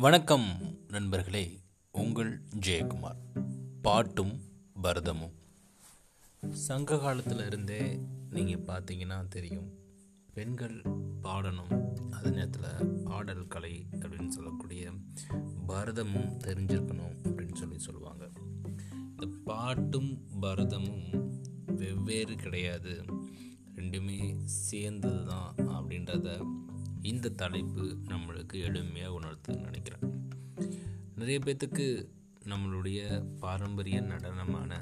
வணக்கம் நண்பர்களே உங்கள் ஜெயக்குமார். பாட்டும் பரதமும். சங்க காலத்தில் இருந்தே நீங்கள் பார்த்தீங்கன்னா தெரியும் பெண்கள் பாடணும் அதே நேரத்தில் ஆடல் கலை அப்படின்னு சொல்லக்கூடிய பரதமும் தெரிஞ்சிருக்கணும் அப்படின்னு சொல்லி சொல்லுவாங்க. இந்த பாட்டும் பரதமும் வெவ்வேறு கிடையாது ரெண்டுமே சேர்ந்தது தான் அப்படின்றத இந்த தலைப்பு நம்மளுக்கு எளிமையாக உணர்த்துன்னு நினைக்கிறேன். நிறைய பேர்த்துக்கு நம்மளுடைய பாரம்பரிய நடனமான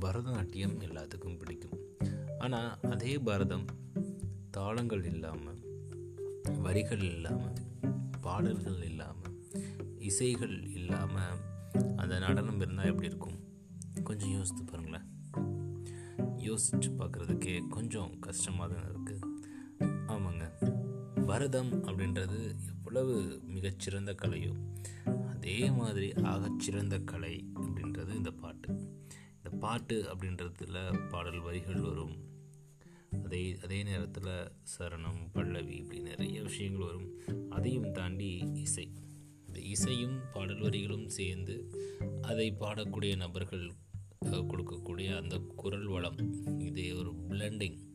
பரதநாட்டியம் எல்லாத்துக்கும் பிடிக்கும். ஆனால் அதே பரதம் தாளங்கள் இல்லாமல் வரிகள் இல்லாமல் பாடல்கள் இல்லாமல் இசைகள் இல்லாமல் அந்த நடனம் இருந்தால் எப்படி இருக்கும்? கொஞ்சம் யோசித்து பாருங்களேன். யோசித்து பார்க்குறதுக்கே கொஞ்சம் கஷ்டமாக தான் இருக்குது பரதம் அப்படின்றது எவ்வளவு மிகச்சிறந்த கலையோ அதே மாதிரி ஆகச்சிறந்த கலை அப்படின்றது இந்த பாட்டு. இந்த பாட்டு அப்படின்றதுல பாடல் வரிகள் வரும். அதே அதே நேரத்தில் சரணம் பல்லவி இப்படி நிறைய விஷயங்கள் வரும். அதையும் தாண்டி இசை. இந்த இசையும் பாடல் வரிகளும் சேர்ந்து அதை பாடக்கூடிய நபர்கள் கொடுக்கக்கூடிய அந்த குரல் வளம் இது ஒரு பிளண்டிங்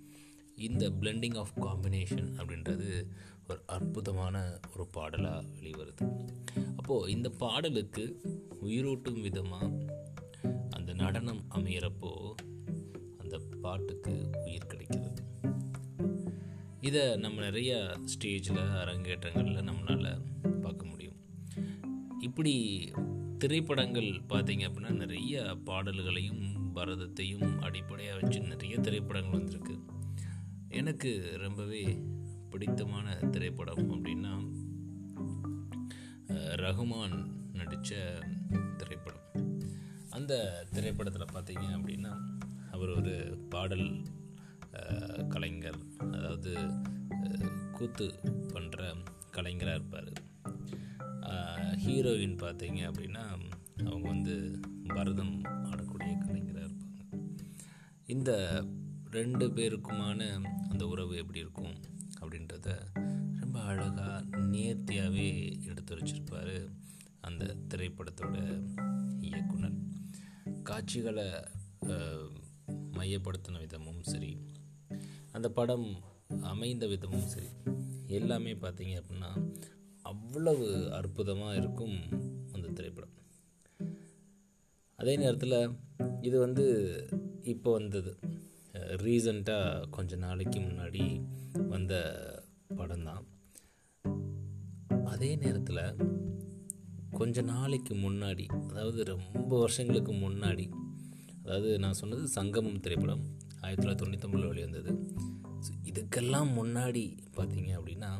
இந்த பிளெண்டிங் ஆஃப் காம்பினேஷன் அப்படின்றது அற்புதமான ஒரு பாடலாக வெளிவருது. அப்போது இந்த பாடலுக்கு உயிரூட்டும் விதமாக அந்த நடனம் அமையிறப்போ அந்த பாட்டுக்கு உயிர் கிடைக்கிறது. இதை நம்ம நிறையா ஸ்டேஜில் அரங்கேற்றங்களில் நம்மளால் பார்க்க முடியும். இப்படி திரைப்படங்கள் பார்த்தீங்க அப்படின்னா நிறைய பாடல்களையும் பரதத்தையும் அடிப்படையாக வச்சு நிறைய திரைப்படங்கள் வந்திருக்கு. எனக்கு ரொம்பவே பிடித்தமான திரைப்படம் அப்படின்னா ரகுமான் நடித்த திரைப்படம். அந்த திரைப்படத்தில் பார்த்தீங்க அப்படின்னா அவர் ஒரு பாடல் கலைஞர் அதாவது கூத்து பண்ணுற கலைஞராக இருப்பார். ஹீரோயின் பார்த்தீங்க அப்படின்னா அவங்க வந்து பரதம் ஆடக்கூடிய கலைஞராக இருப்பாங்க. இந்த ரெண்டு பேருக்குமான அந்த உறவு எப்படி இருக்கும்? அப்படின்றத ரொம்ப அழகாக நேர்த்தியாகவே எடுத்து வச்சிருப்பார் அந்த திரைப்படத்தோட இயக்குனர். காட்சிகளை மையப்படுத்தின விதமும் சரி அந்த படம் அமைந்த விதமும் சரி எல்லாமே பார்த்தீங்க அப்படின்னா அவ்வளவு அற்புதமாக இருக்கும் அந்த திரைப்படம். அதே நேரத்தில் இது வந்து இப்போ வந்தது. ரீசண்டாக கொஞ்ச நாளைக்கு முன்னாடி வந்த படம் தான் அதே நேரத்தில் கொஞ்ச நாளைக்கு முன்னாடி அதாவது ரொம்ப வருஷங்களுக்கு முன்னாடி அதாவது நான் சொன்னது சங்கமம் திரைப்படம் ஆயிரத்தி தொள்ளாயிரத்தி தொண்ணூத்தொம்பதில் வெளிவந்தது. ஸோ இதுக்கெல்லாம் முன்னாடி பார்த்தீங்க அப்படின்னா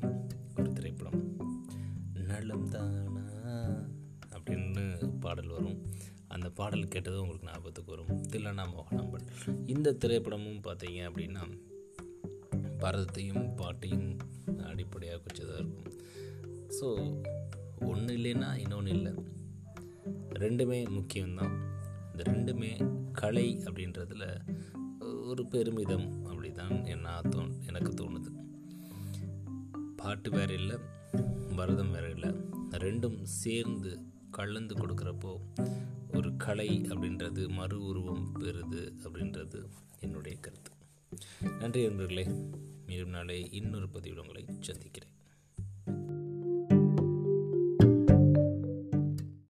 ஒரு திரைப்படம். நலம் தானா அப்படின்னு பாடல் வரும். அந்த பாடல் கேட்டது உங்களுக்கு ஞாபகத்துக்கு வரும். தில்லனா மோகனாம்பல். இந்த திரைப்படமும் பார்த்தீங்க அப்படின்னா பரதத்தையும் பாட்டையும் அடிப்படையாக வச்சதாக இருக்கும். ஸோ ஒன்று இல்லைன்னா இன்னொன்று இல்லை. ரெண்டுமே முக்கியம்தான். இந்த ரெண்டுமே கலை அப்படின்றதுல ஒரு பெருமிதம் அப்படி தான் என்ன தோ எனக்கு தோணுது. பாட்டு வேறு இல்லை பரதம் வேறு இல்லை. ரெண்டும் சேர்ந்து கலந்து கொடுக்குறப்போ ஒரு கலை அப்படின்றது மறு உருவம் பெறுது அப்படின்றது என்னுடைய கருத்து. நன்றி நண்பர்களே மீண்டும் நாளை இன்னொரு பதிவில் உங்களை சந்திக்கிறேன்.